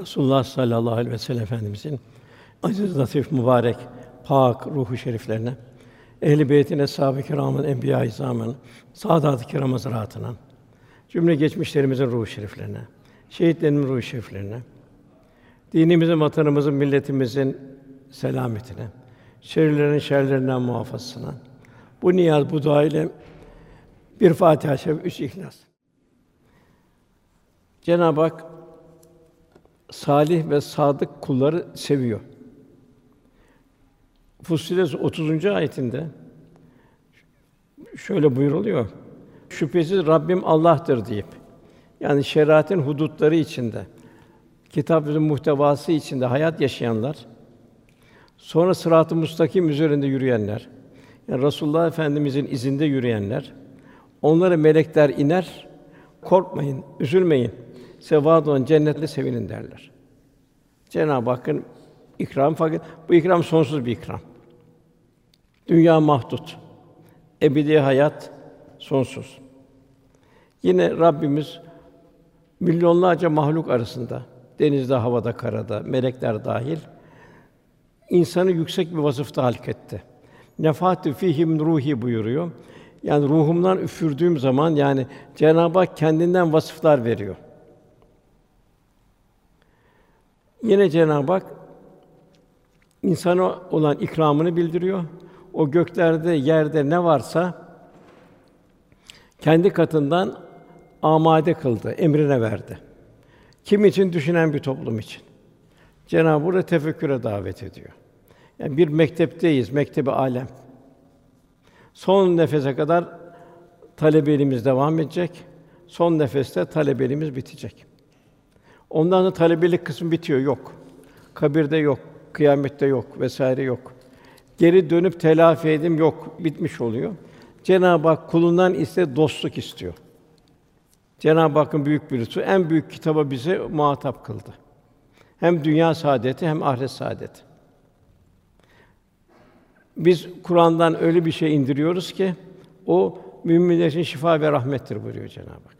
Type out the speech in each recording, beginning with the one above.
Resulullah sallallahu aleyhi ve sellem Efendimizin aziz, latif, mübarek, pak ruhu şeriflerine, ehl-i beytine, sahabe-i kiramın, enbiya-i izamın, saadat-ı kiram hazretlerine, cümle geçmişlerimizin ruhu şeriflerine, şehitlerimizin ruhu şeriflerine, dinimizin, vatanımızın, milletimizin selametine, şerlerin şerlerinden muhafazasına. Bu niyaz, bu dua ile bir Fatiha şerif, üç İhlas. Cenab-ı Hak salih ve sadık kulları seviyor. Fussilet 30. ayetinde şöyle buyuruluyor. Şüphesiz Rabbim Allah'tır deyip yani şeriatın hudutları içinde, kitabın muhtevası içinde hayat yaşayanlar, sonra sırat-ı müstakim üzerinde yürüyenler, yani Resulullah Efendimizin izinde yürüyenler, onlara melekler iner, korkmayın, üzülmeyin, sevad olan cennetle sevinin derler. Cenab-ı Hakk'ın ikram fakat bu ikram sonsuz bir ikram. Dünya mahdut. Ebedi hayat sonsuz. Yine Rabbimiz milyonlarca mahluk arasında denizde, havada, karada, melekler dahil insanı yüksek bir vasıfta halk etti. Nefatü fihim ruhi buyuruyor. Yani ruhumdan üfürdüğüm zaman yani Cenab-ı Hak kendinden vasıflar veriyor. Yine Cenab-ı Hak insana olan ikramını bildiriyor. O göklerde, yerde ne varsa kendi katından amade kıldı, emrine verdi. Kim için düşünen bir toplum için. Cenab-ı Hak burada tefekküre davet ediyor. Yani bir mektepteyiz, mektebi alem. Son nefese kadar talebeliğimiz devam edecek. Son nefeste talebeliğimiz bitecek. Ondan sonra talebelik kısmı bitiyor, yok. Kabirde yok, kıyamette yok vesaire yok. Geri dönüp telafi edim yok, bitmiş oluyor. Cenab-ı Hak kulundan ise dostluk istiyor. Cenab-ı Hakk'ın büyük bir lütfu, en büyük kitaba bize muhatap kıldı. Hem dünya saadeti hem ahiret saadeti. Biz Kur'an'dan öyle bir şey indiriyoruz ki o müminler için şifa ve rahmettir buyuruyor Cenab-ı Hak.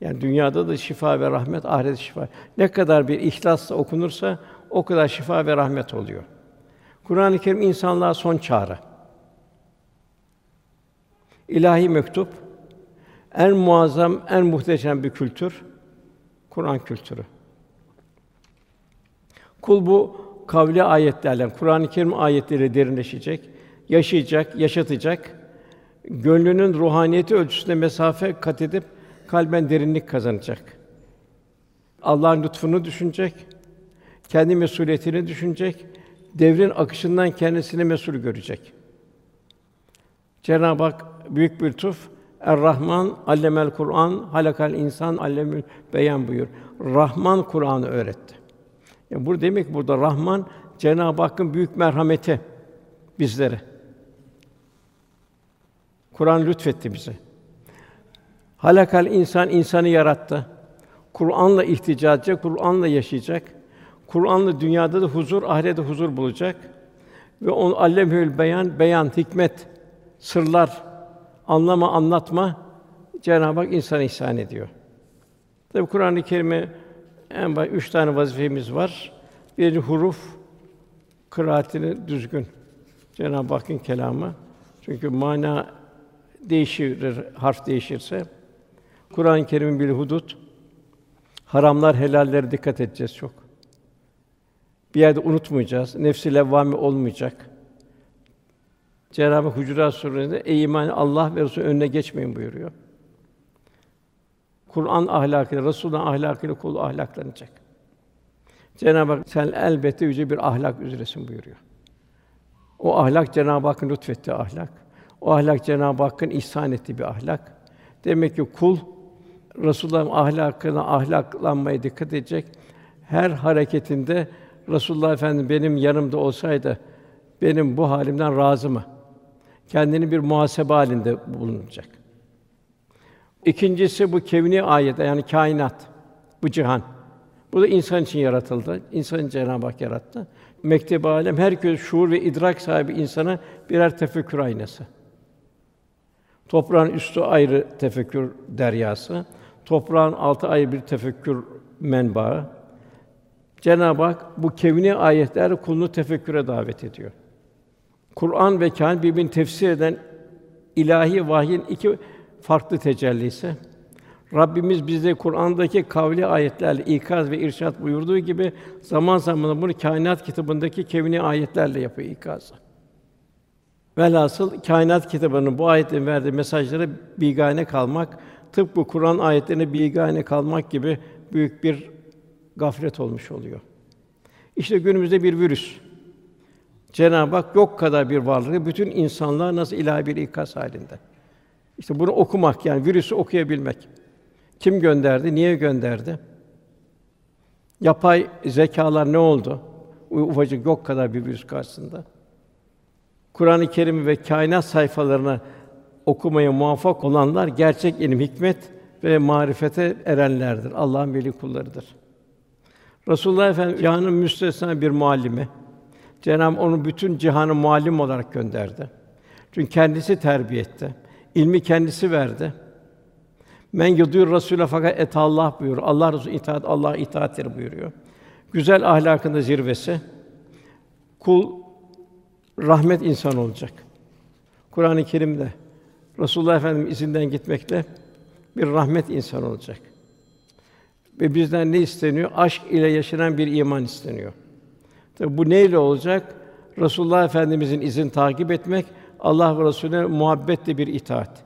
Yani dünyada da şifa ve rahmet, ahirette şifa. Ne kadar bir ihlasla okunursa o kadar şifa ve rahmet oluyor. Kur'an-ı Kerim insanlığa son çağrı. İlahi mektup en muazzam, en muhteşem bir kültür Kur'an kültürü. Kul bu kavli ayetlerle, Kur'an-ı Kerim ayetleriyle derinleşecek, yaşayacak, yaşatacak. Gönlünün ruhaniyeti ölçüsünde mesafe kat edip kalben derinlik kazanacak. Allah'ın lütfunu düşünecek, kendi mesuliyetini düşünecek, devrin akışından kendisini mesul görecek. Cenab-ı Hak büyük bir lütuf Er-Rahman allemel Kur'an, halakal insan allemül beyan buyur. Rahman Kur'an'ı öğretti. Yani bu demek burada Rahman Cenab-ı Hakk'ın büyük merhameti bizlere. Kur'an lütfetti bize. Halakal insan insanı yarattı. Kur'an'la ihtica edecek, Kur'an'la yaşayacak. Kur'an'la dünyada da huzur, ahirette huzur bulacak. Ve on allemül beyan, beyan, hikmet, sırlar, anlama, anlatma Cenab-ı Hak insana ihsan ediyor. Tabi Kur'an-ı Kerim'e en baş üç tane vazifemiz var. Bir huruf kıraatini düzgün. Cenab-ı Hakk'ın kelamı. Çünkü mana değişir, harf değişirse. Kur'an-ı Kerim'in bir hudut. Haramlar, helallere dikkat edeceğiz çok. Bir yerde unutmayacağız. Nefsi levvame olmayacak. Cenab-ı Hucurat Suresi'nde ey iman Allah ve Resulü önüne geçmeyin buyuruyor. Kur'an ahlakıyla, Resûl'ün ahlakıyla kul ahlaklanacak. Cenab-ı Hak sen elbette yüce bir ahlak üzeresin buyuruyor. O ahlak Cenab-ı Hakk'ın lütfettiği ahlak. O ahlak Cenab-ı Hakk'ın ihsan ettiği bir ahlak. Demek ki kul Resulullah'ın ahlakına ahlaklanmaya dikkat edecek. Her hareketinde Resulullah Efendimiz benim yanımda olsaydı benim bu halimden razı mı? Kendini bir muhasebe halinde bulunacak. İkincisi bu kevni ayet yani kainat, bu cihan. Bu da insan için yaratıldı. İnsanı Cenab-ı Hak yarattı. Mektep alem herkes şuur ve idrak sahibi insana birer tefekkür aynası. Toprağın üstü ayrı tefekkür deryası, toprağın altı ayrı bir tefekkür menbaı. Cenab-ı Hak bu kevni ayetler kulunu tefekküre davet ediyor. Kur'an ve kâhin birbirini tefsir eden ilahi vahyin iki farklı tecellisi. Rabbimiz bize Kur'an'daki kavli ayetlerle ikaz ve irşat buyurduğu gibi zaman zaman bunu kainat kitabındaki kevni ayetlerle yapıyor ikazı. Velhasıl kainat kitabının bu ayetlerin verdiği mesajlara bigane kalmak, tıpkı Kur'an ayetlerine bigane kalmak gibi büyük bir gaflet olmuş oluyor. İşte günümüzde bir virüs. Cenab-ı Hak yok kadar bir varlığı bütün insanlar nasıl ilahi bir ikaz halinde. İşte bunu okumak yani virüsü okuyabilmek. Kim gönderdi? Niye gönderdi? Yapay zekalar ne oldu? Ufacık yok kadar bir virüs karşısında. Kur'an-ı Kerim ve kainat sayfalarına okumaya muvaffak olanlar gerçek ilim, hikmet ve marifete erenlerdir. Allah'ın veli kullarıdır. Resulullah Efendimiz cihanın müstesna bir muallimi. Cenab-ı onu bütün cihanı muallim olarak gönderdi. Çünkü kendisi terbiye etti. İlmi kendisi verdi. Men yudur Rasûle fakat et Allah buyuruyor. Allah Resulü itaat Allah itaattir buyuruyor. Güzel ahlakında zirvesi. Kul rahmet insan olacak. Kur'an-ı Kerim'de Resulullah Efendimiz izinden gitmekle bir rahmet insan olacak. Ve bizden ne isteniyor? Aşk ile yaşanan bir iman isteniyor. Tabi bu neyle olacak? Resulullah Efendimizin izin takip etmek, Allah ve Resulüne muhabbetle bir itaat.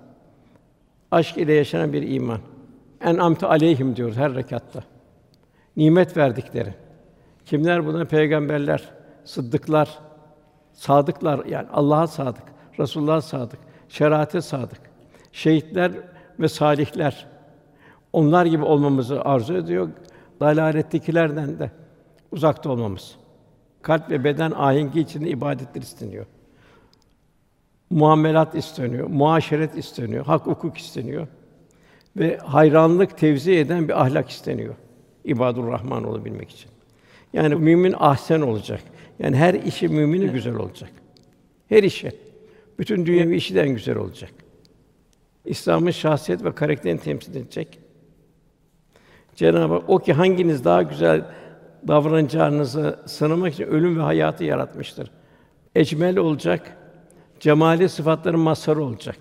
Aşk ile yaşanan bir iman. En amte aleyhim diyoruz her rekatta. Nimet verdikleri. Kimler bunlar? Peygamberler, sıddıklar, sadıklar yani Allah'a sadık, Resulullah'a sadık, şeriate sadık, şehitler ve salihler. Onlar gibi olmamızı arzu ediyor. Dalalettekilerden de uzakta olmamız. Kalp ve beden ahengi içinde ibadetler isteniyor. Muamelat isteniyor, muaşeret isteniyor, hak hukuk isteniyor ve hayranlık tevzi eden bir ahlak isteniyor. İbadur Rahman olabilmek için. Yani mümin ahsen olacak. Yani her işi mümini güzel olacak. Her işi. Bütün dünyevi işi de en güzel olacak. İslam'ın şahsiyet ve karakterini temsil edecek. Cenab-ı Hak o ki hanginiz daha güzel davranacağınızı sınamak için ölüm ve hayatı yaratmıştır. Ecmel olacak, cemali sıfatların mazharı olacak.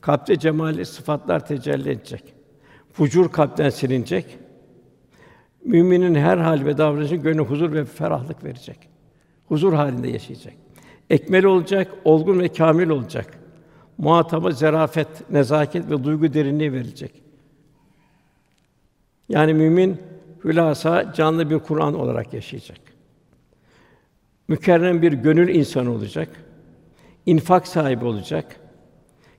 Kalpte cemali sıfatlar tecelli edecek. Fucur kalpten silinecek. Müminin her hal ve davranışı gönlü huzur ve ferahlık verecek. Huzur halinde yaşayacak. Ekmel olacak, olgun ve kamil olacak. Muhataba zerafet, nezaket ve duygu derinliği verecek. Yani mümin hülasa canlı bir Kur'an olarak yaşayacak. Mükerrem bir gönül insanı olacak. infak sahibi olacak.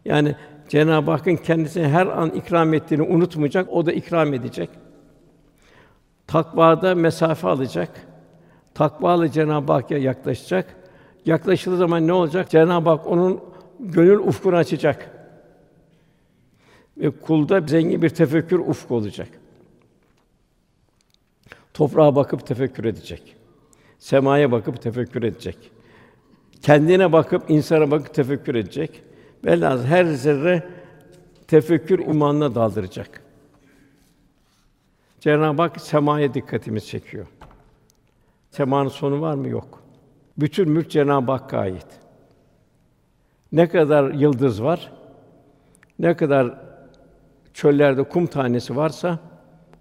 Yani Cenab-ı Hakk'ın kendisine her an ikram ettiğini unutmayacak, o da ikram edecek. Takvada mesafe alacak. Takvalı Cenab-ı Hakk'a yaklaşacak. Yaklaşıldığı zaman ne olacak? Cenab-ı Hak onun gönül ufkunu açacak. Ve kulda zengin bir tefekkür ufku olacak. Toprağa bakıp tefekkür edecek. Semaya bakıp tefekkür edecek. Kendine bakıp insana bakıp tefekkür edecek. Velhâsıl her zerre tefekkür imanına daldıracak. Cenab-ı Hak semaya dikkatimiz çekiyor. Semanın sonu var mı? Yok. Bütün mülk Cenab-ı Hakk'a ait. Ne kadar yıldız var, ne kadar çöllerde kum tanesi varsa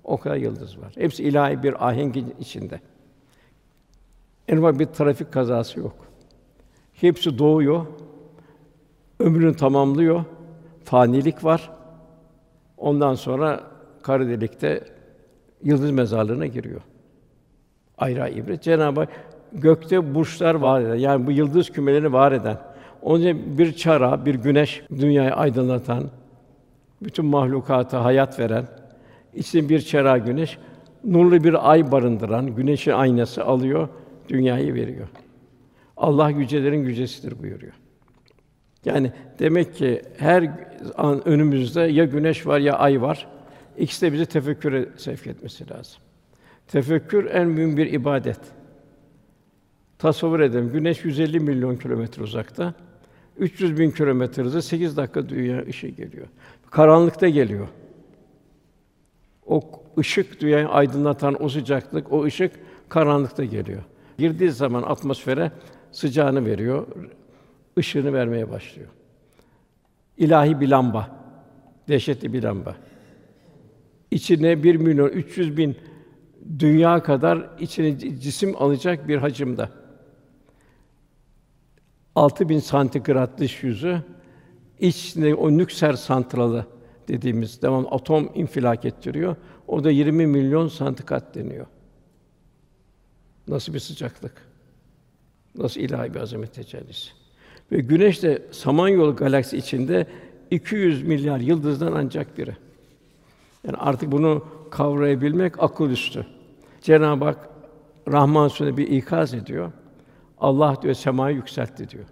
o kadar yıldız var. Hepsi ilahi bir ahengin içinde. En ufak bir trafik kazası yok. Hepsi doğuyor, ömrünü tamamlıyor, fanilik var. Ondan sonra kara delikte yıldız mezarlığına giriyor. Ayrı ibret. Cenab-ı Hak gökte burçlar var eden, yani bu yıldız kümelerini var eden, onun için bir çara, bir güneş dünyayı aydınlatan, bütün mahlukata hayat veren, içinde bir çera güneş, nurlu bir ay barındıran, güneşin aynası alıyor, dünyayı veriyor. Allah yücelerin yücesidir buyuruyor. Yani demek ki her an önümüzde ya güneş var ya ay var. İkisi de bizi tefekküre sevk etmesi lazım. Tefekkür en mühim bir ibadet. Tasavvur edin. Güneş 150 milyon kilometre uzakta. 300 bin kilometre hızı 8 dakika dünya ışığı geliyor. Karanlıkta geliyor. O ışık dünyayı aydınlatan o sıcaklık, o ışık karanlıkta geliyor. Girdiği zaman atmosfere sıcağını veriyor, ışığını vermeye başlıyor. İlahi bir lamba, dehşetli bir lamba. İçine 1 milyon 300 bin dünya kadar içine cisim alacak bir hacimde. 6000 santigrat dış yüzü, içinde o nükser santralı dediğimiz devam atom infilak ettiriyor. O da 20 milyon santigrat deniyor. Nasıl bir sıcaklık? Nasıl ilahi bir azamet tecellisi? Ve Güneş de Samanyolu galaksi içinde 200 milyar yıldızdan ancak biri. Yani artık bunu kavrayabilmek akıl üstü. Cenab-ı Hak Rahman Sûresinde bir ikaz ediyor. Allah diyor semayı yükseltti diyor.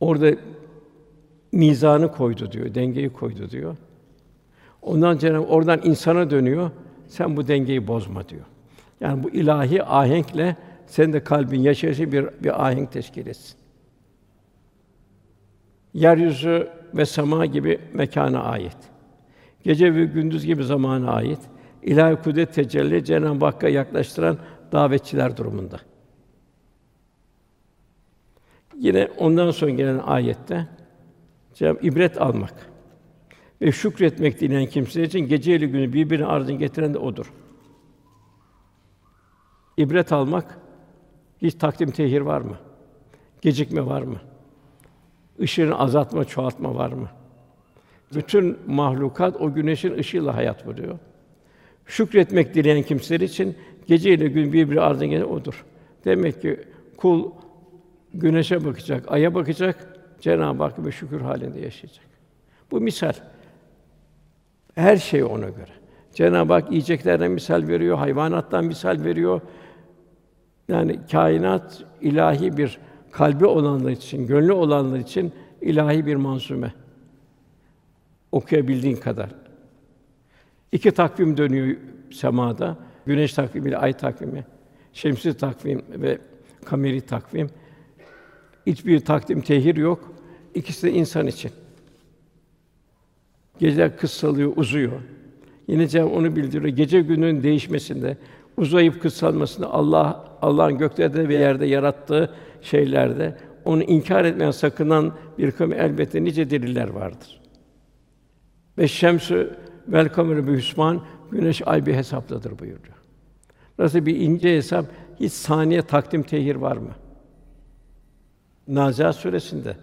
Orada mizanı koydu diyor, dengeyi koydu diyor. Ondan Cenab-ı oradan insana dönüyor. Sen bu dengeyi bozma diyor. Yani bu ilahi ahenkle sen de kalbin yaşayışı bir bir ahenk teşkil etsin. Yeryüzü ve sema gibi mekana ait. Gece ve gündüz gibi zamana ait. İlahi kudret tecelli Cenab-ı Hakk'a yaklaştıran davetçiler durumunda. Yine ondan sonra gelen ayette Cenab ibret almak ve şükretmek dileyen kimseler için gece günü birbirine ardın getiren de odur. İbret almak hiç takdim tehir var mı? Gecikme var mı? Işığını azaltma, çoğaltma var mı? Bütün mahlukat o güneşin ışığıyla hayat buluyor. Şükretmek dileyen kimseler için gece ile gün birbiri ardına gelen odur. Demek ki kul güneşe bakacak, aya bakacak, Cenab-ı Hakk'a şükür halinde yaşayacak. Bu misal. Her şey ona göre. Cenab-ı Hak yiyeceklerden misal veriyor, hayvanattan misal veriyor. Yani kainat ilahi bir kalbi olanlar için, gönlü olanlar için ilahi bir mansume. Okuyabildiğin kadar. İki takvim dönüyor semada. Güneş takvimi ay takvimi. Şemsi takvim ve kameri takvim. Hiçbir takdim tehir yok. İkisi de insan için. Geceler kısalıyor, uzuyor. Yine Cenab onu bildiriyor. Gece günün değişmesinde, uzayıp kısalmasında Allah Allah'ın göklerde ve yerde yarattığı şeylerde onu inkar etmeyen, sakınan bir kavim elbette nice deliller vardır. Ve şemsü vel kameru bi güneş ay bir hesapladır buyuruyor. Nasıl bir ince hesap hiç saniye takdim tehir var mı? Nazihat suresinde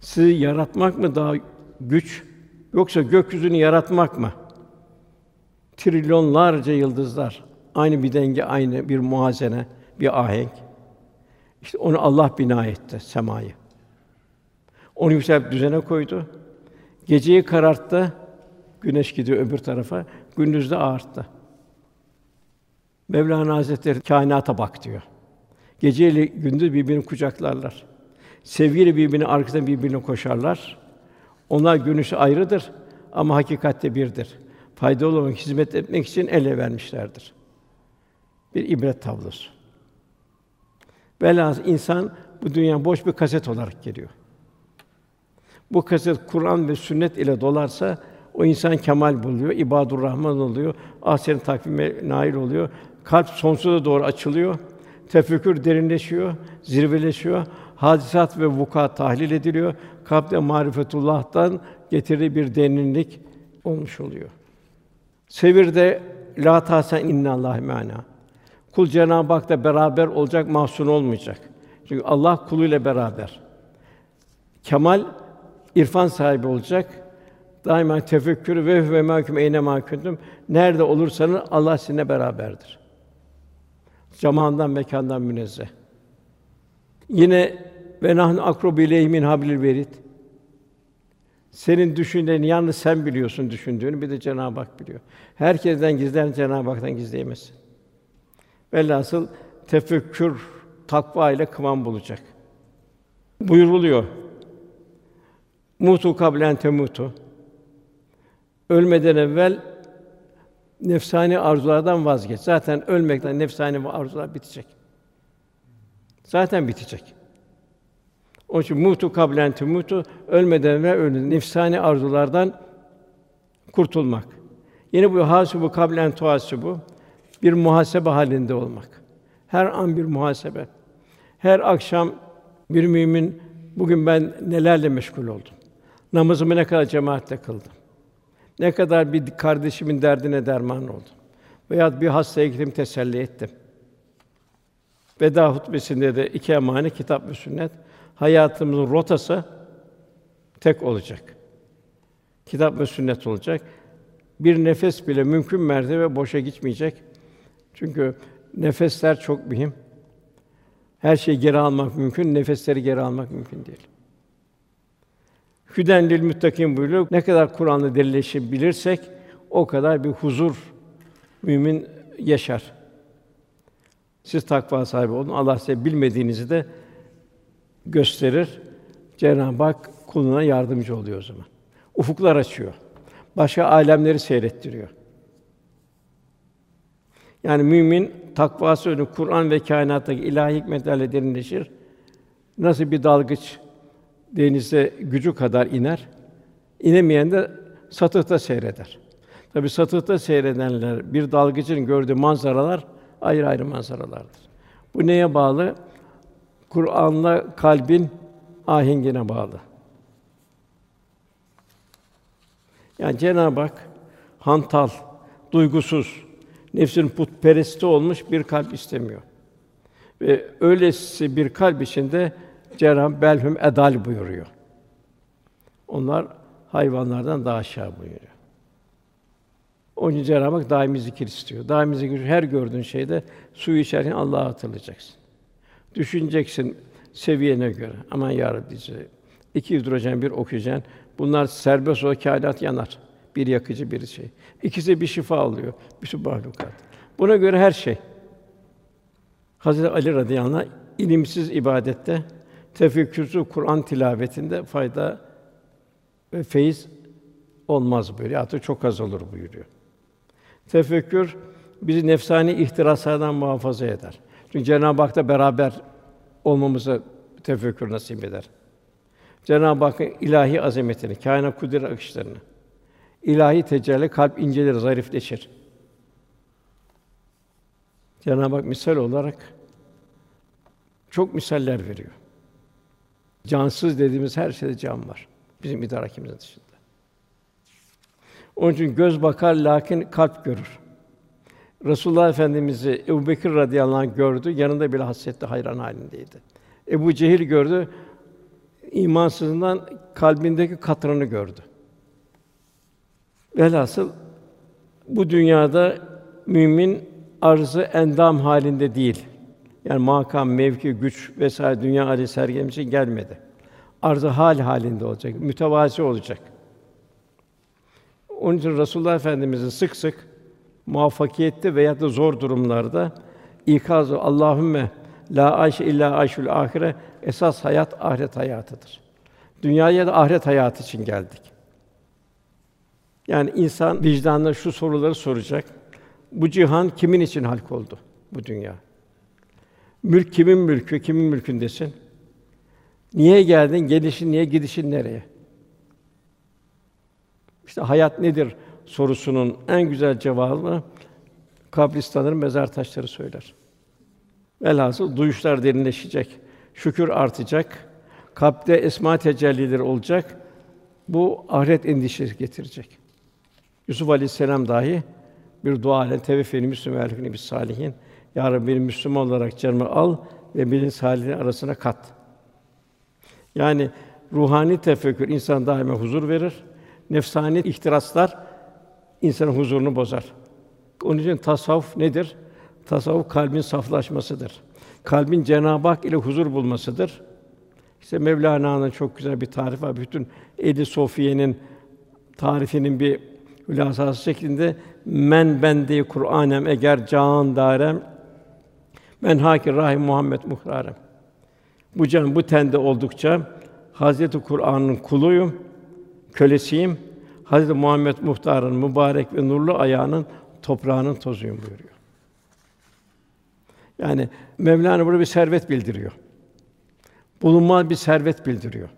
sizi yaratmak mı daha güç yoksa gökyüzünü yaratmak mı? Trilyonlarca yıldızlar, aynı bir denge, aynı bir muazene, bir ahenk. İşte onu Allah bina etti semayı. Onu yükseltip düzene koydu. Geceyi kararttı, güneş gidiyor öbür tarafa, gündüzde ağarttı. Mevlana Hazretleri kainata bak diyor. Geceyle gündüz birbirini kucaklarlar. Sevgiyle birbirinin arkasından birbirine koşarlar. Onlar görünüşü ayrıdır ama hakikatte birdir. Faydalı olmak, hizmet etmek için ele vermişlerdir. Bir ibret tablosu. Velhâsıl insan bu dünya boş bir kaset olarak geliyor. Bu kaset Kur'an ve sünnet ile dolarsa o insan kemal buluyor, ibadur rahman oluyor, ahiret takvime nail oluyor. Kalp sonsuza doğru açılıyor. Tefekkür derinleşiyor, zirveleşiyor. Hadisat ve vukuat tahlil ediliyor. Kalpte marifetullah'tan getirdiği bir derinlik olmuş oluyor. Sevirde la tasen innallahi mana. Kul Cenab-ı Hak'la beraber olacak, mahzun olmayacak. Çünkü Allah kuluyla beraber. Kemal irfan sahibi olacak. Daima tefekkür ve ve mahkum eyne mahkum. Nerede olursanız Allah sizinle beraberdir. Zamandan, mekandan münezzeh. Yine ve nahnu akrobu ileyhi min hablil verid. Senin düşündüğünü yalnız sen biliyorsun düşündüğünü, bir de Cenab-ı Hak biliyor. Herkesten gizlen, Cenab-ı Hak'tan gizleyemezsin. Velhasıl tefekkür, takva ile kıvam bulacak. Buyuruluyor. Mutu kablen temutu. Ölmeden evvel nefsani arzulardan vazgeç. Zaten ölmekten nefsani arzular bitecek. Zaten bitecek. Onun için mutu kablen mutu ölmeden ve ölün nefsani arzulardan kurtulmak. Yine bu hasibu kablen bu bir muhasebe halinde olmak. Her an bir muhasebe. Her akşam bir mümin bugün ben nelerle meşgul oldum. Namazımı ne kadar cemaatle kıldım. Ne kadar bir kardeşimin derdine derman oldum. Veya bir hastaya gittim teselli ettim. Veda hutbesinde de iki emanet kitap ve sünnet hayatımızın rotası tek olacak. Kitap ve sünnet olacak. Bir nefes bile mümkün mertebe boşa gitmeyecek. Çünkü nefesler çok mühim. Her şeyi geri almak mümkün, nefesleri geri almak mümkün değil. Hüden lil muttakin buyuruyor. Ne kadar Kur'an'la derinleşebilirsek o kadar bir huzur mümin yaşar. Siz takva sahibi olun. Allah size bilmediğinizi de gösterir. Cenab-ı Hak kuluna yardımcı oluyor o zaman. Ufuklar açıyor. Başka alemleri seyrettiriyor. Yani mümin takvası önü Kur'an ve kainattaki ilahi hikmetlerle derinleşir. Nasıl bir dalgıç denize gücü kadar iner, inemeyen de satıhta seyreder. Tabi satıhta seyredenler bir dalgıcın gördüğü manzaralar ayrı ayrı manzaralardır. Bu neye bağlı? Kur'an'la kalbin ahengine bağlı. Yani Cenab-ı Hak hantal, duygusuz, nefsin putperesti olmuş bir kalp istemiyor. Ve öylesi bir kalp içinde Cenab-ı edal buyuruyor. Onlar hayvanlardan daha aşağı buyuruyor. Onun için Cenab-ı Hak daimi zikir istiyor. Daimi zikir her gördüğün şeyde su içerken Allah'ı hatırlayacaksın. Düşüneceksin seviyene göre. Aman ya Rabbi diyeceksin. İki hidrojen, bir oksijen. Bunlar serbest o kainat yanar. Bir yakıcı, bir şey. İkisi bir şifa alıyor. Bütün mahlukat. Buna göre her şey. Hazreti Ali radıyallahu anh ilimsiz ibadette, tefekkürsüz Kur'an tilavetinde fayda ve feyiz olmaz böyle. Hatta çok az olur buyuruyor. Tefekkür bizi nefsani ihtiraslardan muhafaza eder. Çünkü Cenab-ı Hak da beraber olmamızı tefekkür nasip eder. Cenab-ı Hakk'ın ilahi azametini, kainat kudret akışlarını, ilahi tecelli kalp incelir, zarifleşir. Cenab-ı Hak misal olarak çok misaller veriyor. Cansız dediğimiz her şeyde can var. Bizim idrakimizin dışında. Onun için göz bakar lakin kalp görür. Resulullah Efendimizi Ebu Bekir radıyallahu anh gördü, yanında bile hasretle hayran halindeydi. Ebu Cehil gördü, imansızından kalbindeki katranı gördü. Velhasıl bu dünyada mümin arzı endam halinde değil. Yani makam, mevki, güç vesaire dünya hali sergilemek için gelmedi. Arzı hal halinde olacak, mütevazi olacak. Onun için Resulullah Efendimiz'i sık sık muvaffakiyette veya da zor durumlarda ikaz Allahümme la ayşe illa ayşul ahire esas hayat ahiret hayatıdır. Dünyaya da ahiret hayatı için geldik. Yani insan vicdanına şu soruları soracak. Bu cihan kimin için halk oldu bu dünya? Mülk kimin mülkü, kimin mülkündesin? Niye geldin? Gelişin niye, gidişin nereye? İşte hayat nedir sorusunun en güzel cevabı kabristanların mezar taşları söyler. Velhasıl duyuşlar derinleşecek, şükür artacak, kalpte esma tecellileri olacak. Bu ahiret endişesi getirecek. Yusuf Aleyhisselam dahi bir dua ile teveffeni Müslüman ve bir salihin. Ya Rabbi beni Müslüman olarak canımı al ve beni salihin arasına kat. Yani ruhani tefekkür insan daima huzur verir. Nefsani ihtiraslar insanın huzurunu bozar. Onun için tasavvuf nedir? Tasavvuf kalbin saflaşmasıdır. Kalbin Cenab-ı Hak ile huzur bulmasıdır. İşte Mevlana'nın çok güzel bir tarifi var. Bütün Edi Sofiye'nin tarifinin bir hülasası şeklinde men bende Kur'anem eğer can darem men hakir rahim Muhammed muhrarem. Bu can bu tende oldukça Hazreti Kur'an'ın kuluyum, kölesiyim. Hazreti Muhammed Muhtar'ın mübarek ve nurlu ayağının toprağının tozuyum buyuruyor. Yani Mevlana burada bir servet bildiriyor. Bulunmaz bir servet bildiriyor.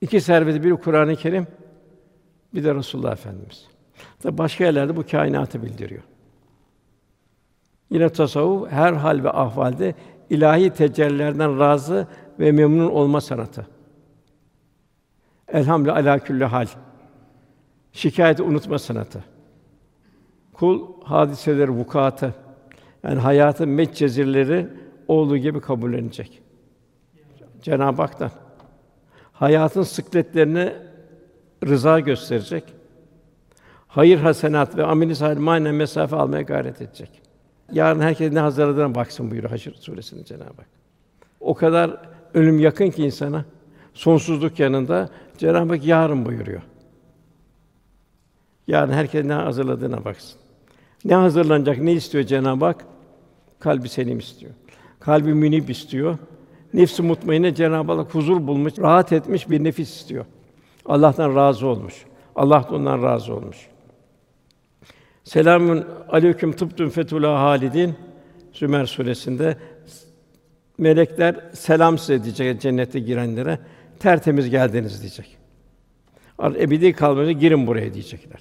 İki serveti biri Kur'an-ı Kerim, bir de Resulullah Efendimiz. Tabi başka yerlerde bu kainatı bildiriyor. Yine tasavvuf her hal ve ahvalde ilahi tecellilerden razı ve memnun olma sanatı. Elhamdülillah ala külli hal. Şikayeti unutma sanatı. Kul hadiseleri vukuatı yani hayatın metcezirleri olduğu gibi kabullenecek. Cenab-ı Hak'tan hayatın sıkletlerini rıza gösterecek. Hayır hasenat ve amel-i manen mesafe almaya gayret edecek. Yarın herkes ne hazırladığına baksın buyuruyor Haşr suresinde Cenab-ı Hak. O kadar ölüm yakın ki insana sonsuzluk yanında Cenab-ı Hak yarın buyuruyor. Yarın herkes ne hazırladığına baksın. Ne hazırlanacak, ne istiyor Cenab-ı Hak? Kalbi selim istiyor. Kalbi münib istiyor. Nefsi mutmainne Cenab-ı Hak huzur bulmuş, rahat etmiş bir nefis istiyor. Allah'tan razı olmuş. Allah da ondan razı olmuş. Selamun aleyküm tıbtun fetula halidin Zümer suresinde melekler selam size diyecek cennete girenlere. Tertemiz geldiniz diyecek. Ebedi kalmanıza girin buraya diyecekler.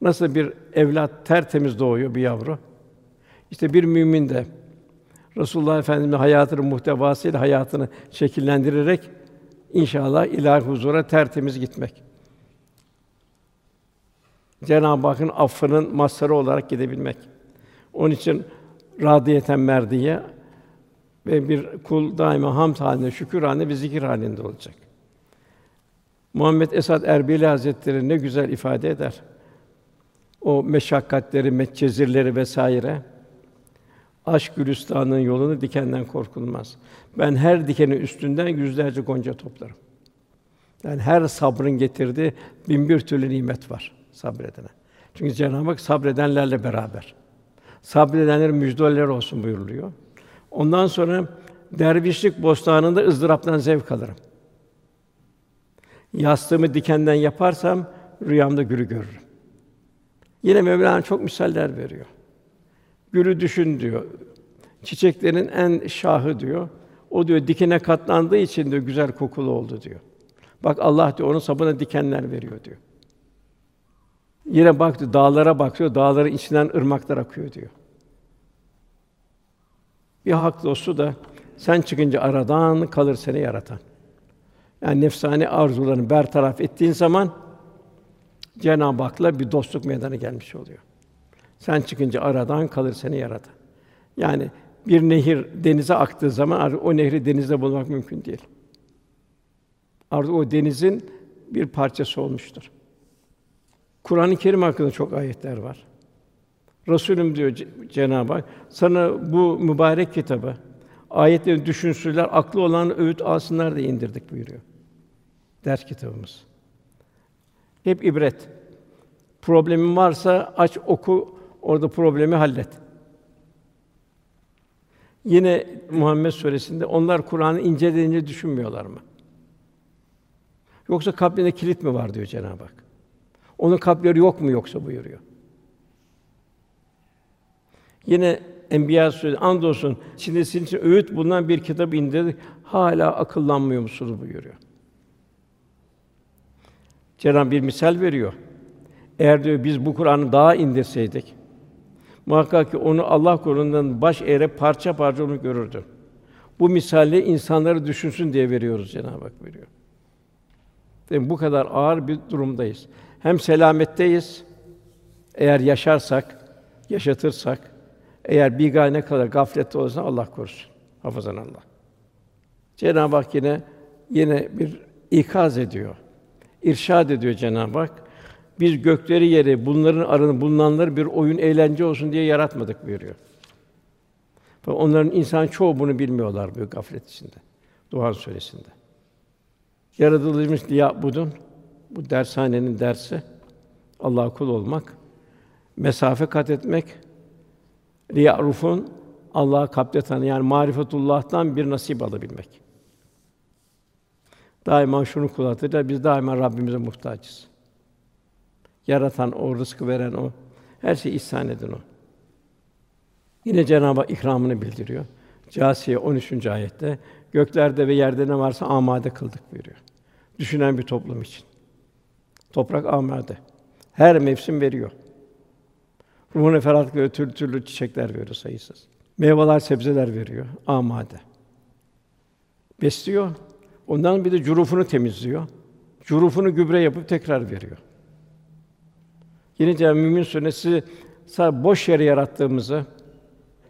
Nasıl bir evlat tertemiz doğuyor bir yavru. İşte bir mümin de Resulullah Efendimiz hayatının muhtevasıyla hayatını şekillendirerek inşallah ilahi huzura tertemiz gitmek. Cenab-ı Hakk'ın affının mazharı olarak gidebilmek. Onun için radiyeten merdiye ve bir kul daima hamd halinde, şükür halinde ve zikir halinde olacak. Muhammed Esad Erbili Hazretleri ne güzel ifade eder. O meşakkatleri, metcezirleri vesaire aşk gülistanının yolunu dikenden korkulmaz. Ben her dikenin üstünden yüzlerce gonca toplarım. Yani her sabrın getirdiği bin bir türlü nimet var sabredene. Çünkü Cenab-ı Hak sabredenlerle beraber. Sabredenlerin müjdeler olsun buyuruluyor. Ondan sonra dervişlik bostanında ızdıraptan zevk alırım. Yastığımı dikenden yaparsam rüyamda gülü görürüm. Yine Mevlana çok misaller veriyor. Gülü düşün diyor. Çiçeklerin en şahı diyor. O diyor dikine katlandığı için de güzel kokulu oldu diyor. Bak Allah diyor onun sapına dikenler veriyor diyor. Yine baktı dağlara bakıyor, dağların içinden ırmaklar akıyor diyor. Bir hak dostu da sen çıkınca aradan kalır seni yaratan. Yani nefsani arzularını bertaraf ettiğin zaman Cenab-ı Hak'la bir dostluk meydana gelmiş oluyor. Sen çıkınca aradan kalır seni yaratan. Yani bir nehir denize aktığı zaman o nehri denizde bulmak mümkün değil. Artık o denizin bir parçası olmuştur. Kur'an-ı Kerim hakkında çok ayetler var. Resulüm diyor Cenab-ı Hak, sana bu mübarek kitabı ayetleri düşünsünler, aklı olan öğüt alsınlar diye indirdik buyuruyor. Ders kitabımız. Hep ibret. Problemin varsa aç oku, orada problemi hallet. Yine Muhammed suresinde onlar Kur'an'ı inceleyince düşünmüyorlar mı? Yoksa kalbinde kilit mi var diyor Cenab-ı Hak. Onun kalpleri yok mu yoksa buyuruyor. Yine Enbiya suresi andolsun içinde sizin için öğüt bulunan bir kitap indirdik. Hala akıllanmıyor musunuz buyuruyor. Cenab-ı bir misal veriyor. Eğer diyor biz bu Kur'an'ı daha indirseydik muhakkak ki onu Allah korundan baş eğre parça parça onu görürdü. Bu misali insanları düşünsün diye veriyoruz Cenab-ı Hak veriyor. Değil Bu kadar ağır bir durumdayız. Hem selametteyiz. Eğer yaşarsak, yaşatırsak, eğer bir gane kadar gaflette olursa Allah korusun. Hafızan Allah. Cenab-ı Hak yine yine bir ikaz ediyor. İrşad ediyor Cenab-ı Hak. Biz gökleri yeri, bunların arını bulunanları bir oyun eğlence olsun diye yaratmadık buyuruyor. Onların insan çoğu bunu bilmiyorlar bu gaflet içinde. Duhan suresinde. Yaratılmış diye budun. Bu dershanenin dersi Allah'a kul olmak, mesafe kat etmek, riyarufun Allah'a kalpte tanı yani marifetullah'tan bir nasip alabilmek. Daima şunu kul biz daima Rabbimize muhtaçız. Yaratan o, rızkı veren o. Her şeyi ihsan eden o. Yine Cenab-ı ikramını bildiriyor. Câsiye 13. ayette göklerde ve yerde ne varsa amade kıldık buyuruyor. Düşünen bir toplum için. Toprak amade. Her mevsim veriyor. Ruhuna ferahlık türlü türlü çiçekler veriyor sayısız. Meyveler, sebzeler veriyor, amade. Besliyor. Ondan bir de curufunu temizliyor. Curufunu gübre yapıp tekrar veriyor. Yine Cenab-ı Mümin Suresi sadece boş yere yarattığımızı,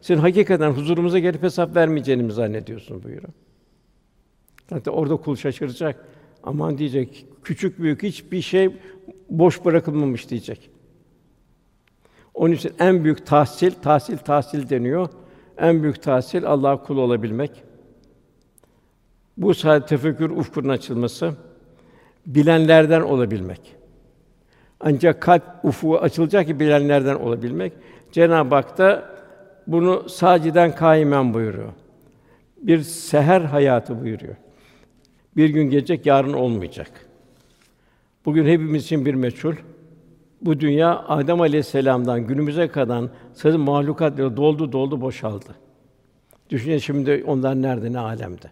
sizin hakikaten huzurumuza gelip hesap vermeyeceğini zannediyorsun buyuruyor. Zaten orada kul şaşıracak. Aman diyecek, küçük büyük hiçbir şey boş bırakılmamış diyecek. Onun için en büyük tahsil, tahsil tahsil deniyor. En büyük tahsil Allah'a kul olabilmek. Bu sayede tefekkür ufkunun açılması, bilenlerden olabilmek. Ancak kalp ufuğu açılacak ki bilenlerden olabilmek. Cenab-ı Hak da bunu saciden kaimen buyuruyor. Bir seher hayatı buyuruyor. Bir gün gelecek, yarın olmayacak. Bugün hepimiz için bir meçhul. Bu dünya Adem Aleyhisselam'dan günümüze kadar sözü mahlukatla doldu doldu boşaldı. Düşünün şimdi onlar nerede, ne alemde.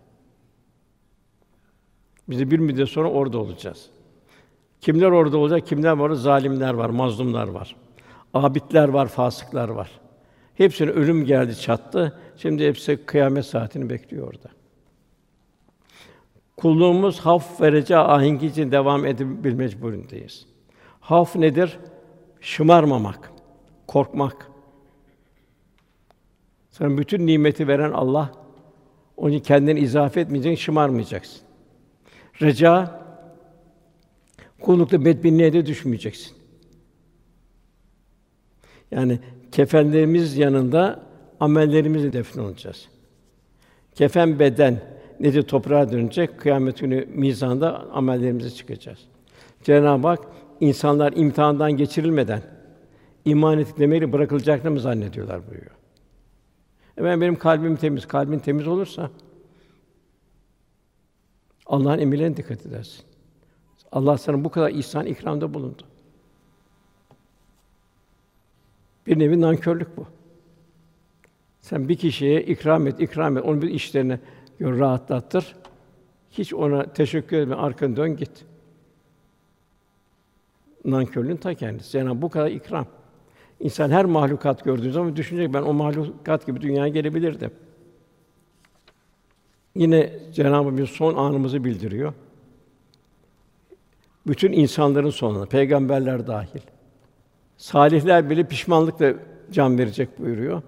Biz bir müddet sonra orada olacağız. Kimler orada olacak? Kimler var? Zalimler var, mazlumlar var. Abidler var, fasıklar var. Hepsine ölüm geldi, çattı. Şimdi hepsi kıyamet saatini bekliyor orada. Kulluğumuz haf verece ahengi için devam edebilmek mecburundayız. Haf nedir? Şımarmamak, korkmak. Sana bütün nimeti veren Allah, onu kendine izafe etmeyeceksin, şımarmayacaksın. Reca, kullukta bedbinliğe de düşmeyeceksin. Yani kefenlerimiz yanında amellerimizle defnolacağız. Kefen beden nedir toprağa dönecek. Kıyamet günü mizanda amellerimize çıkacağız. Cenab-ı Hak insanlar imtihandan geçirilmeden iman ettiklerini bırakılacaklarını mı zannediyorlar buyuruyor. Efendim benim kalbim temiz. Kalbin temiz olursa Allah'ın emirlerine dikkat edersin. Allah sana bu kadar ihsan ikramda bulundu. Bir nevi nankörlük bu. Sen bir kişiye ikram et, ikram et, onun bir işlerini gör, rahatlattır. Hiç ona teşekkür etme, arkanı dön git. Nankörlüğün ta kendisi. Yani bu kadar ikram. İnsan her mahlukat gördüğü zaman düşünecek ben o mahlukat gibi dünyaya gelebilirdim. Yine Cenab-ı bir son anımızı bildiriyor. Bütün insanların sonuna, peygamberler dahil. Salihler bile pişmanlıkla can verecek buyuruyor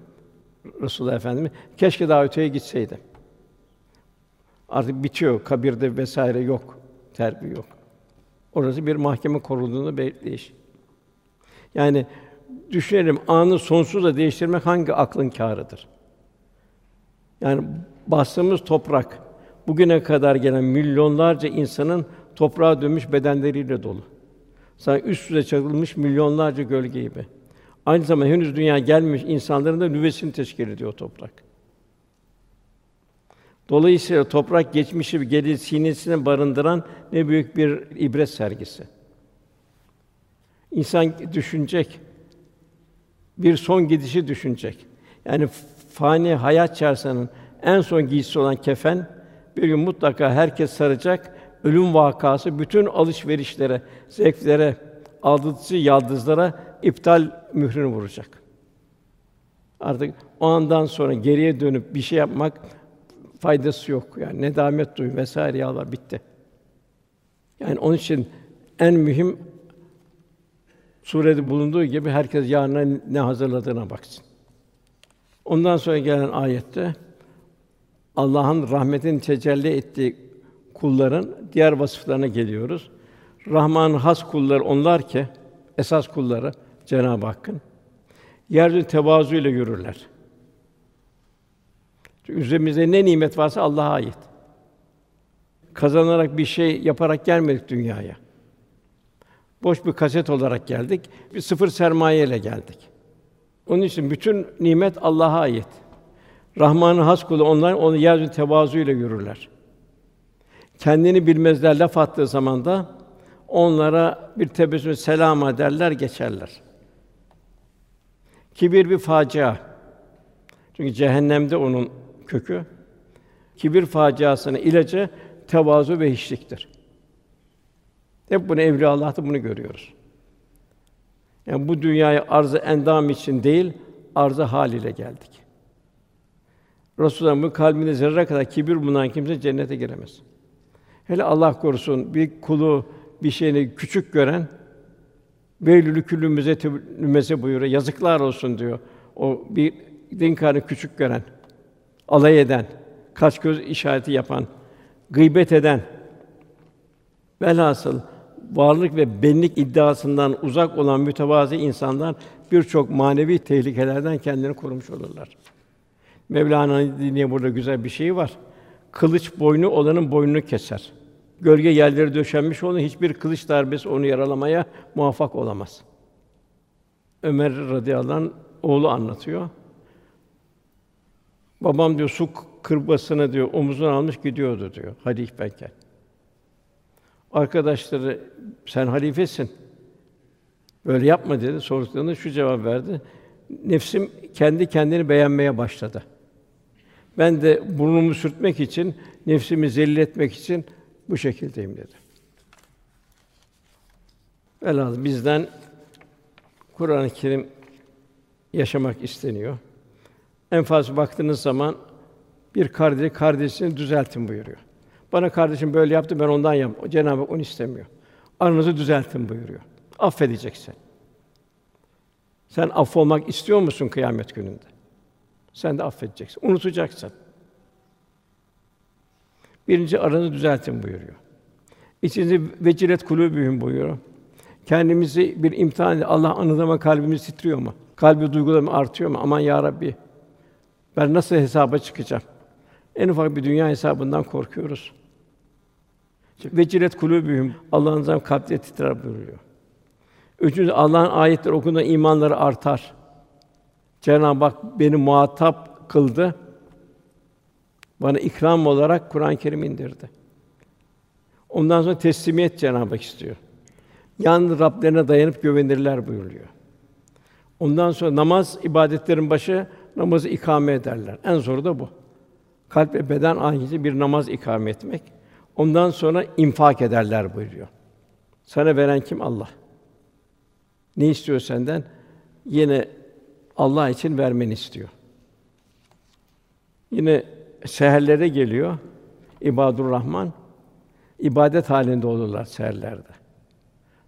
Resulullah Efendimiz. Keşke daha öteye gitseydi. Artık bitiyor, kabirde vesaire yok, terbiye yok. Orası bir mahkeme kurulduğunda bekleyiş. Yani düşünelim anı sonsuzla değiştirmek hangi aklın kârıdır? Yani bastığımız toprak bugüne kadar gelen milyonlarca insanın toprağa dönmüş bedenleriyle dolu. Sanki üst üste çakılmış milyonlarca gölge gibi. Aynı zamanda henüz dünya gelmiş insanların da nüvesini teşkil ediyor toprak. Dolayısıyla toprak geçmişi geri sinesine barındıran ne büyük bir ibret sergisi. İnsan düşünecek, bir son gidişi düşünecek. Yani fani hayat çarşısının en son giysisi olan kefen bir gün mutlaka herkes saracak. Ölüm vakası bütün alışverişlere, zevklere, aldatıcı yaldızlara iptal mührünü vuracak. Artık o andan sonra geriye dönüp bir şey yapmak faydası yok. Yani nedamet duy vesaire ya Allah bitti. Yani onun için en mühim surede bulunduğu gibi herkes yarına ne hazırladığına baksın. Ondan sonra gelen ayette Allah'ın rahmetin tecelli ettiği kulların diğer vasıflarına geliyoruz. Rahman'ın has kulları onlar ki esas kulları Cenab-ı Hakk'ın yeryüzü tevazu ile yürürler. Çünkü üzerimizde ne nimet varsa Allah'a ait. Kazanarak bir şey yaparak gelmedik dünyaya. Boş bir kaset olarak geldik. Bir sıfır sermaye ile geldik. Onun için bütün nimet Allah'a ait. Rahman'ın has kulu onlar onu yeryüzü tevazu ile yürürler. Kendini bilmezler laf attığı zaman da onlara bir tebessüm selam derler geçerler. Kibir bir facia. Çünkü cehennemde onun kökü. Kibir faciasının ilacı tevazu ve hiçliktir. Hep bunu evliya Allah'ta bunu görüyoruz. Yani bu dünyaya arzı endam için değil, arzı hal ile geldik. Resulullah'ın kalbinde zerre kadar kibir bulunan kimse cennete giremez. Hele Allah korusun bir kulu bir şeyini küçük gören veylülü küllü müzetibümeze buyuruyor. Yazıklar olsun diyor. O bir din karını küçük gören, alay eden, kaç göz işareti yapan, gıybet eden, velhasıl varlık ve benlik iddiasından uzak olan mütevazi insanlar birçok manevi tehlikelerden kendini korumuş olurlar. Mevlana'nın diniye burada güzel bir şey var. Kılıç boynu olanın boynunu keser. Gölge yerleri döşenmiş olan hiçbir kılıç darbesi onu yaralamaya muvaffak olamaz. Ömer radıyallahu anh, oğlu anlatıyor. Babam diyor su kırbasını diyor omuzuna almış gidiyordu diyor halifeyken. Arkadaşları sen halifesin. Böyle yapma dedi. Sorduklarında şu cevap verdi. Nefsim kendi kendini beğenmeye başladı. Ben de burnumu sürtmek için, nefsimi zelil etmek için bu şekildeyim dedi. Velhâsıl bizden Kur'an-ı Kerim yaşamak isteniyor. En fazla baktığınız zaman bir kardeş kardeşini düzeltin buyuruyor. Bana kardeşim böyle yaptı, ben ondan yap. Cenab-ı Hak onu istemiyor. Aranızı düzeltin buyuruyor. Affedeceksin. Sen affolmak istiyor musun kıyamet gününde? Sen de affedeceksin. Unutacaksın. Birinci aranızı düzeltin buyuruyor. İçinizi vecilet kulûbühüm buyuruyor. Kendimizi bir imtihan Allah anıdama kalbimiz titriyor mu? Kalbi duygularım artıyor mu? Aman ya Rabbi. Ben nasıl hesaba çıkacağım? En ufak bir dünya hesabından korkuyoruz. Vecilet kulûbühüm Allah'ın kalpleri titrer buyuruyor. Üçüncü Allah'ın ayetleri okunduğunda imanları artar. Cenab-ı Hak beni muhatap kıldı. Bana ikram olarak Kur'an-ı Kerim indirdi. Ondan sonra teslimiyet Cenab-ı Hak istiyor. Yan Rablerine dayanıp güvenirler buyuruyor. Ondan sonra namaz ibadetlerin başı namazı ikame ederler. En zoru da bu. Kalp ve beden ahizi bir namaz ikame etmek. Ondan sonra infak ederler buyuruyor. Sana veren kim? Allah. Ne istiyor senden? Yine Allah için vermeni istiyor. Yine seherlere geliyor İbadur Rahman ibadet halinde olurlar seherlerde.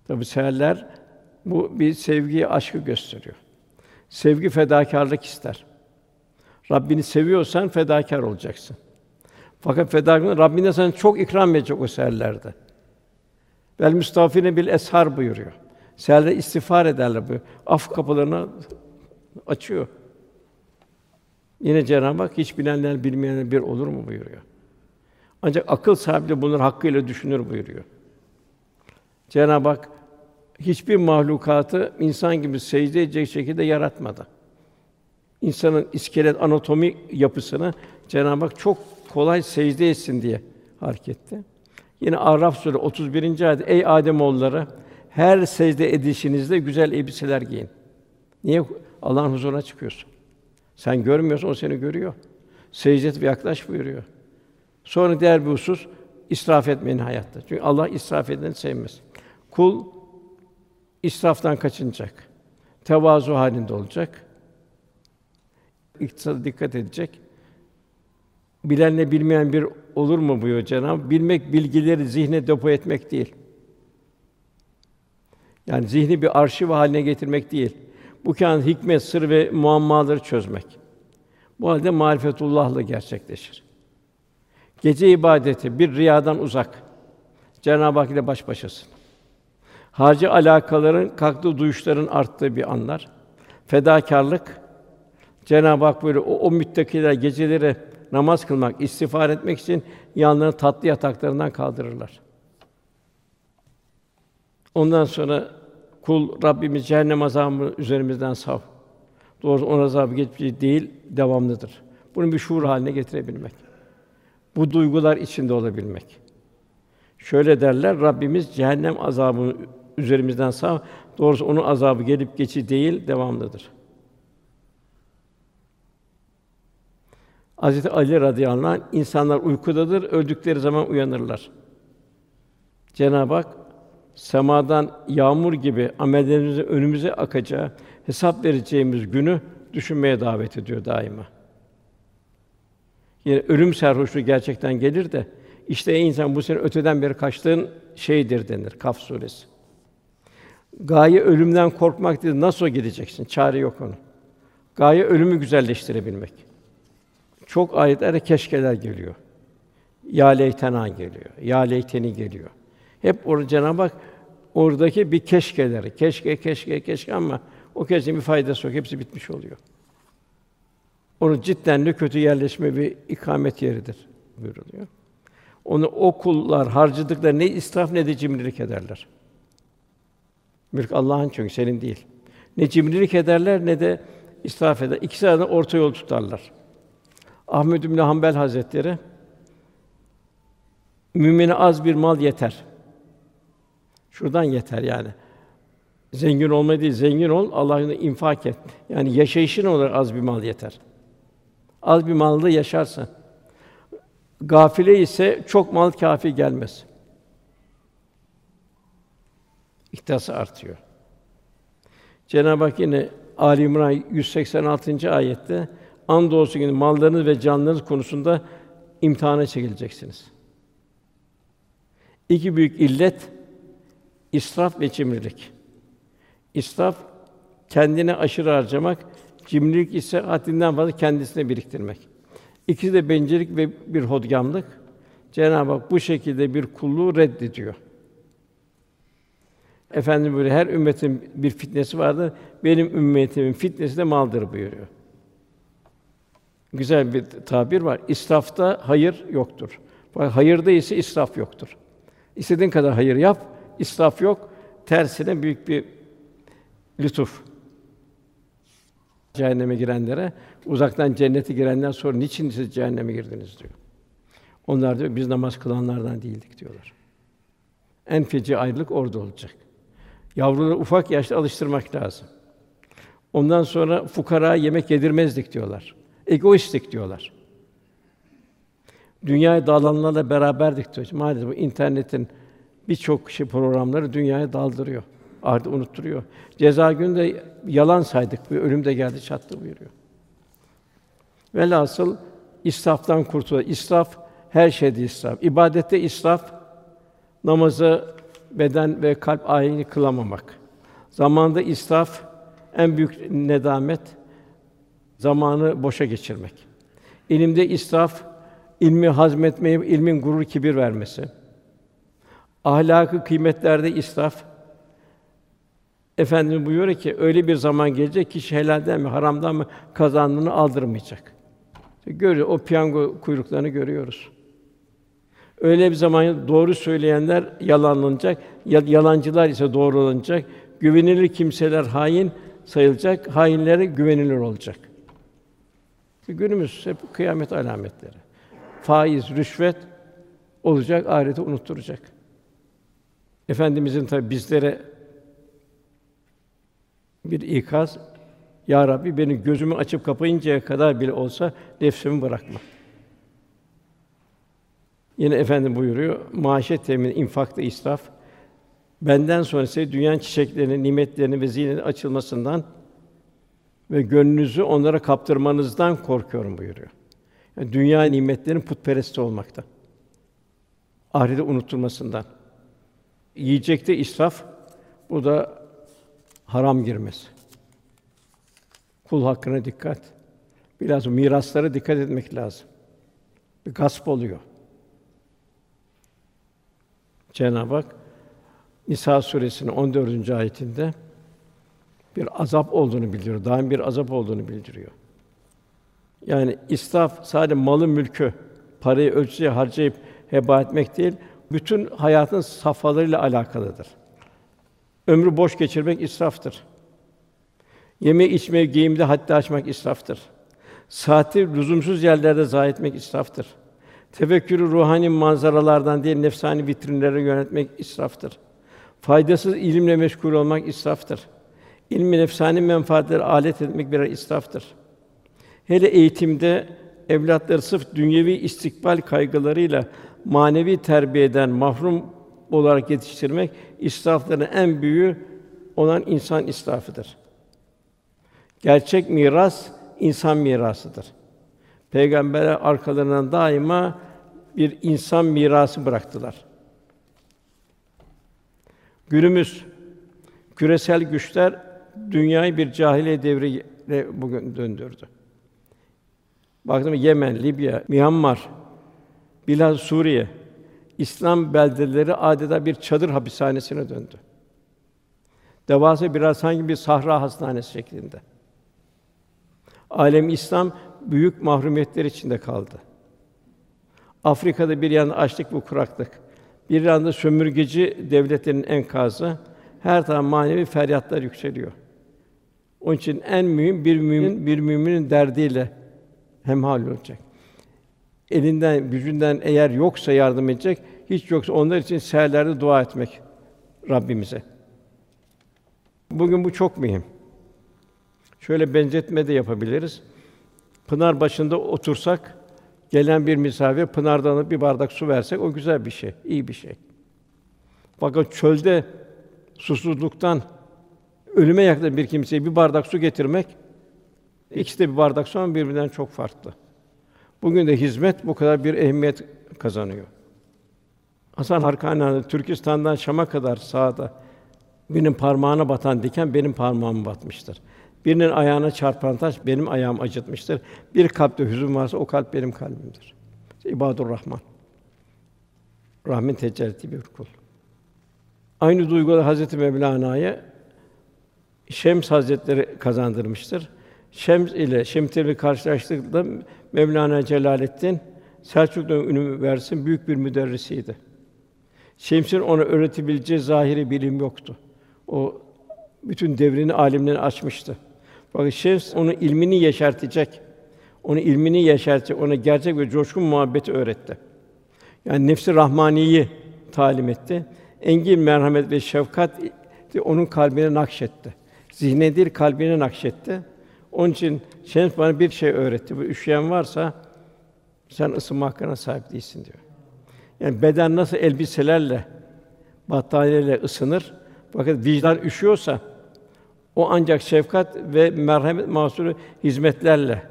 Tabi seherler bu bir sevgi, aşkı gösteriyor. Sevgi fedakarlık ister. Rabbini seviyorsan fedakar olacaksın. Fakat fedakarlık Rabbine sana çok ikram edecek o seherlerde. Vel müstafine bil eshar buyuruyor. Seherlerde istiğfar ederler bu. Af kapılarını açıyor. Yine Cenab-ı Hak hiç bilenler bilmeyenler bir olur mu buyuruyor. Ancak akıl sahibi de bunları hakkıyla düşünür buyuruyor. Cenab-ı Hak hiçbir mahlukatı insan gibi secde edecek şekilde yaratmadı. İnsanın iskelet anatomi yapısını Cenab-ı Hak çok kolay secde etsin diye hareketti. Yine Araf Sûre 31. ayet Ey Adem oğulları her secde edişinizde güzel elbiseler giyin. Niye Allah'ın huzuruna çıkıyorsun? Sen görmüyorsun, o seni görüyor. Secde et ve yaklaş buyuruyor. Sonra diğer bir husus israf etmeyin hayatta. Çünkü Allah israf edeni sevmez. Kul israftan kaçınacak. Tevazu halinde olacak. İktisada dikkat edecek. Bilenle bilmeyen bir olur mu buyuruyor Cenab-ı Bilmek bilgileri zihne depo etmek değil. Yani zihni bir arşiv haline getirmek değil. Bu kan hikmet, sır ve muammaları çözmek. Bu halde marifetullah'la gerçekleşir. Gece ibadeti bir riyadan uzak. Cenab-ı Hak ile baş başasın. Harcı alakaların kalktığı duyuşların arttığı bir anlar. Fedakarlık Cenab-ı Hak böyle o, o müttakiler geceleri namaz kılmak, istiğfar etmek için yanlarını tatlı yataklarından kaldırırlar. Ondan sonra kul Rabbimiz cehennem azabını üzerimizden sav. Doğrusu onun azabı geçici değil, devamlıdır. Bunu bir şuur haline getirebilmek. Bu duygular içinde olabilmek. Şöyle derler, Rabbimiz cehennem azabını üzerimizden sav. Doğrusu onun azabı gelip geçici değil, devamlıdır. Hazreti Ali radıyallahu anh insanlar uykudadır, öldükleri zaman uyanırlar. Cenab-ı Hak semadan yağmur gibi amellerimizin önümüze akacağı, hesap vereceğimiz günü düşünmeye davet ediyor daima. Yine ölüm sarhoşluğu gerçekten gelir de işte insan bu senin öteden beri kaçtığın şeydir denir Kaf suresi. Gaye ölümden korkmak değil, nasıl gideceksin? Çare yok onun. Gaye ölümü güzelleştirebilmek. Çok ayetlerde keşkeler geliyor. Ya leytena geliyor. Ya leyteni geliyor. Hep orada Cenab-ı Hak oradaki bir keşkeleri, keşke, keşke, keşke ama o keşke bir faydası yok. Hepsi bitmiş oluyor. Onun cidden de kötü yerleşme bir ikamet yeridir buyuruluyor. Onu o kullar harcadıkları ne israf ne de cimrilik ederler. Mülk Allah'ın çünkü senin değil. Ne cimrilik ederler ne de israf eder. İkisi arasında orta yol tutarlar. Ahmed bin Hanbel Hazretleri mümine az bir mal yeter. Şuradan yeter yani. Zengin olma değil, zengin ol, Allah'ın infak et. Yani yaşayışın olarak az bir mal yeter. Az bir malda yaşarsın. Gafile ise çok mal kafi gelmez. İhtiyası artıyor. Cenab-ı Hak yine Ali İmran 186. ayette andolsun ki mallarınız ve canlarınız konusunda imtihana çekileceksiniz. İki büyük illet israf ve cimrilik. İsraf kendine aşırı harcamak, cimrilik ise haddinden fazla kendisine biriktirmek. İkisi de bencillik ve bir hodgamlık. Cenab-ı Hak bu şekilde bir kulluğu reddediyor. Efendim böyle her ümmetin bir fitnesi vardır. Benim ümmetimin fitnesi de maldır buyuruyor. Güzel bir tabir var. İsrafta hayır yoktur. Hayırda ise israf yoktur. İstediğin kadar hayır yap, israf yok. Tersine büyük bir lütuf. Cehenneme girenlere, uzaktan cennete girenler sonra niçin siz cehenneme girdiniz diyor. Onlar diyor biz namaz kılanlardan değildik diyorlar. En feci ayrılık orada olacak. Yavruları ufak yaşta alıştırmak lazım. Ondan sonra fukara yemek yedirmezdik diyorlar. Egoistlik diyorlar. Dünyaya dağılanlarla beraberdik diyor. Maalesef bu internetin birçok şey programları dünyaya daldırıyor. Artık unutturuyor. Ceza günde yalan saydık. Bir ölüm de geldi çattı buyuruyor. Velhasıl israftan kurtul. İsraf her şeyde israf. İbadette israf, namazı beden ve kalp ayini kılamamak. Zamanda israf en büyük nedamet zamanı boşa geçirmek. İlimde israf ilmi hazmetmeyip ilmin gurur kibir vermesi. Ahlakı kıymetlerde israf. Efendimiz buyuruyor ki öyle bir zaman gelecek ki helalden mi haramdan mı kazandığını aldırmayacak. Görüyor o piyango kuyruklarını görüyoruz. Öyle bir zaman doğru söyleyenler yalanlanacak, yalancılar ise doğrulanacak. Güvenilir kimseler hain sayılacak, hainlere güvenilir olacak. Günümüz hep kıyamet alametleri. Faiz, rüşvet olacak, ahireti unutturacak. Efendimizin tabi bizlere bir ikaz, Ya Rabbi beni gözümü açıp kapayıncaya kadar bile olsa nefsimi bırakma. Yine efendim buyuruyor, maaşet temin, infakta israf, benden sonra size dünyanın çiçeklerinin, nimetlerinin ve zinetinin açılmasından ve gönlünüzü onlara kaptırmanızdan korkuyorum buyuruyor. Yani dünya nimetlerinin putperest olmakta. Ahireti unutulmasından. Yiyecekte israf, bu da haram girmesi. Kul hakkına dikkat. Biraz miraslara dikkat etmek lazım. Bir gasp oluyor. Cenab-ı Hak Nisa suresinin 14. ayetinde bir azap olduğunu bildiriyor. Daim bir azap olduğunu bildiriyor. Yani israf sadece malı mülkü, parayı ölçüye harcayıp heba etmek değil, bütün hayatın safhalarıyla alakalıdır. Ömrü boş geçirmek israftır. Yeme içme, giyimde haddi aşmak israftır. Saati lüzumsuz yerlerde zayi etmek israftır. Tefekkürü ruhani manzaralardan değil nefsani vitrinlere yönetmek israftır. Faydasız ilimle meşgul olmak israftır. İlmi nefsani menfaatleri alet etmek birer israftır. Hele eğitimde evlatları sırf dünyevi istikbal kaygılarıyla manevi terbiyeden mahrum olarak yetiştirmek israfların en büyüğü olan insan israfıdır. Gerçek miras insan mirasıdır. Peygamberler arkalarından daima bir insan mirası bıraktılar. Günümüz küresel güçler dünyayı bir cahiliye devrine bugün döndürdü. Baktım Yemen, Libya, Myanmar, bilhassa Suriye, İslam beldeleri adeta bir çadır hapishanesine döndü. Devasa biraz sanki bir sahra hastanesi şeklinde. Alem İslam büyük mahrumiyetler içinde kaldı. Afrika'da bir yanda açlık ve kuraklık, bir yanda sömürgeci devletlerin enkazı, her taraf manevi feryatlar yükseliyor. Onun için en mühim bir mümin bir müminin derdiyle hemhal olacak. Elinden, gücünden eğer yoksa yardım edecek, hiç yoksa onlar için seherlerde dua etmek Rabbimize. Bugün bu çok mühim. Şöyle benzetme de yapabiliriz. Pınar başında otursak, gelen bir misafir pınardan bir bardak su versek o güzel bir şey, iyi bir şey. Fakat çölde susuzluktan ölüme yakın bir kimseye bir bardak su getirmek ikisi de bir bardak su ama birbirinden çok farklı. Bugün de hizmet bu kadar bir ehemmiyet kazanıyor. Hasan Harkani Türkistan'dan Şam'a kadar sağda birinin parmağına batan diken benim parmağıma batmıştır. Birinin ayağına çarpan taş benim ayağım acıtmıştır. Bir kalpte hüzün varsa o kalp benim kalbimdir. İbadur Rahman. Rahmin tecelli bir kul. Aynı duyguları Hazreti Mevlana'ya Şems Hazretleri kazandırmıştır. Şems ile Şemtir'i karşılaştığında Mevlana Celaleddin Selçuklu Üniversitesi'nin büyük bir müderrisiydi. Şems'in ona öğretebileceği zahiri bilim yoktu. O bütün devrini alimlerini açmıştı. Fakat Şems onu ilmini yeşertecek, onu ilmini yeşertecek, ona gerçek ve coşkun muhabbeti öğretti. Yani nefsi rahmaniyi talim etti. Engin merhamet ve şefkat onun kalbine nakşetti. Zihne değil kalbine nakşetti. Onun için Şems bana bir şey öğretti. Bu üşüyen varsa sen ısınma hakkına sahip değilsin diyor. Yani beden nasıl elbiselerle, battaniyeyle ısınır, fakat vicdan üşüyorsa o ancak şefkat ve merhamet mahsulü hizmetlerle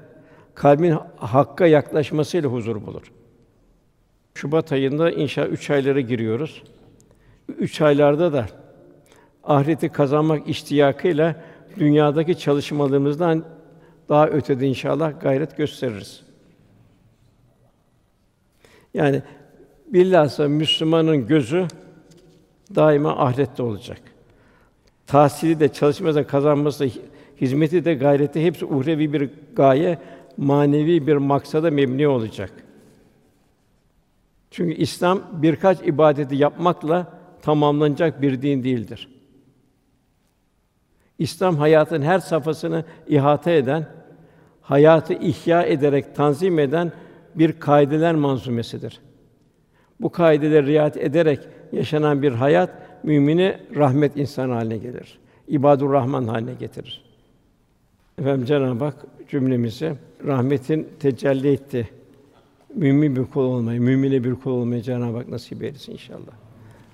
kalbin hakka yaklaşmasıyla huzur bulur. Şubat ayında inşa üç aylara giriyoruz. Üç aylarda da ahireti kazanmak iştiyakıyla dünyadaki çalışmalarımızdan daha ötede inşallah gayret gösteririz. Yani bilhassa Müslümanın gözü daima ahirette olacak. Tahsili de çalışması da kazanması da hizmeti de gayreti hepsi uhrevi bir gaye, manevi bir maksada mebni olacak. Çünkü İslam birkaç ibadeti yapmakla tamamlanacak bir din değildir. İslam hayatın her safhasını ihate eden, hayatı ihya ederek tanzim eden bir kaideler manzumesidir. Bu kaideleri riayet ederek yaşanan bir hayat mümini rahmet insan haline gelir. İbadur Rahman haline getirir. Efendim Cenab-ı Hak cümlemizi rahmetin tecelli etti. Mümin bir kul olmayı, mümine bir kul olmayı Cenab-ı Hak nasip eylesin inşallah.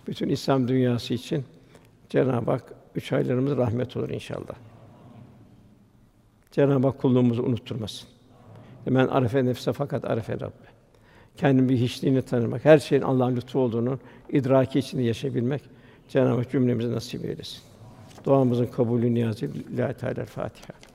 Bütün İslam dünyası için Cenab-ı Hak üç aylarımız rahmet olur inşallah. Cenab-ı Hak kulluğumuzu unutturmasın. Ben arefe nefse fakat arefe Rabbe. Kendin bir hiçliğini tanımak, her şeyin Allah'ın lütfu olduğunu idraki içinde yaşayabilmek Cenab-ı Hak cümlemize nasip eylesin. Duamızın kabulü niyazı Lillahi Teala Fatiha.